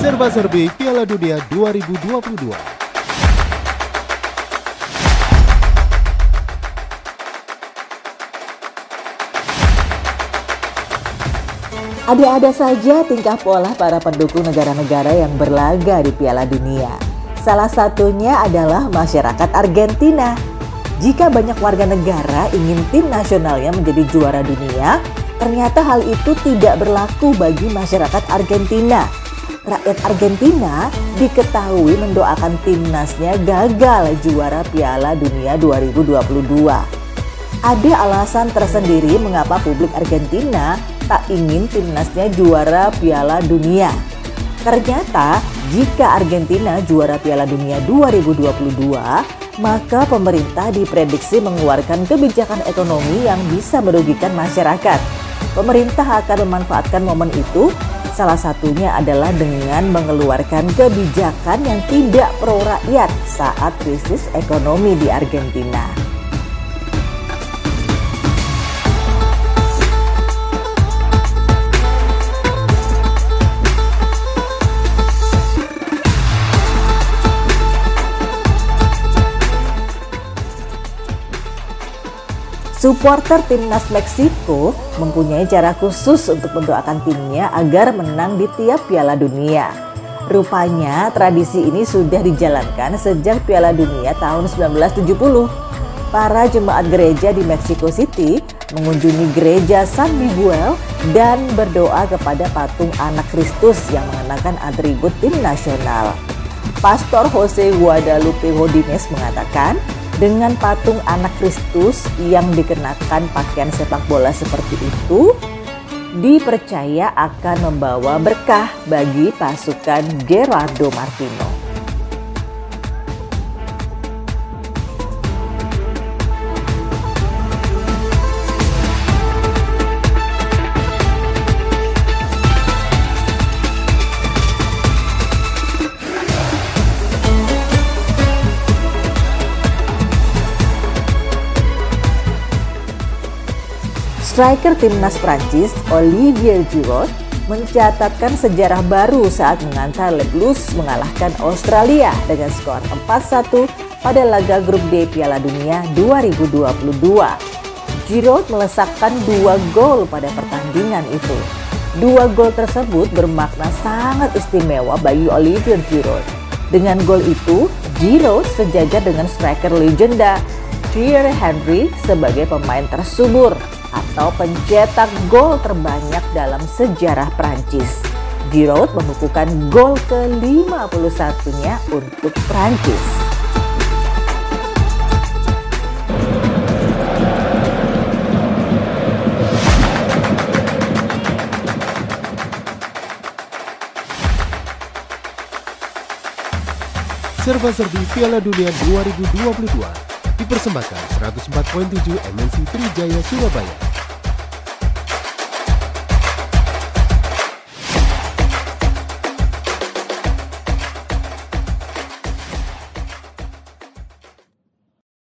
Serba-serbi Piala Dunia 2022. Ada-ada saja tingkah pola para pendukung negara-negara yang berlaga di Piala Dunia. Salah satunya adalah masyarakat Argentina. Jika banyak warga negara ingin tim nasionalnya menjadi juara dunia, ternyata hal itu tidak berlaku bagi masyarakat Argentina. Rakyat Argentina diketahui mendoakan timnasnya gagal juara Piala Dunia 2022. Ada alasan tersendiri mengapa publik Argentina tak ingin timnasnya juara Piala Dunia. Ternyata jika Argentina juara Piala Dunia 2022, maka pemerintah diprediksi mengeluarkan kebijakan ekonomi yang bisa merugikan masyarakat. Pemerintah akan memanfaatkan momen itu, salah satunya adalah dengan mengeluarkan kebijakan yang tidak pro rakyat saat krisis ekonomi di Argentina. Supporter timnas Meksiko mempunyai cara khusus untuk mendoakan timnya agar menang di tiap Piala Dunia. Rupanya tradisi ini sudah dijalankan sejak Piala Dunia tahun 1970. Para jemaat gereja di Mexico City mengunjungi gereja San Miguel dan berdoa kepada patung anak Kristus yang mengenakan atribut tim nasional. Pastor Jose Guadalupe Hodines mengatakan, dengan patung anak Kristus yang dikenakan pakaian sepak bola seperti itu dipercaya akan membawa berkah bagi pasukan Gerardo Martino. Striker timnas Prancis Olivier Giroud mencatatkan sejarah baru saat mengantar Le Blues mengalahkan Australia dengan skor 4-1 pada laga grup D Piala Dunia 2022. Giroud melesakkan dua gol pada pertandingan itu. Dua gol tersebut bermakna sangat istimewa bagi Olivier Giroud. Dengan gol itu, Giroud sejajar dengan striker legenda Thierry Henry sebagai pemain tersubur atau pencetak gol terbanyak dalam sejarah Prancis. Giroud membukukan gol ke-51-nya untuk Prancis. Serba-serbi Piala Dunia 2022 dipersembahkan 104.7 MNC Trijaya Surabaya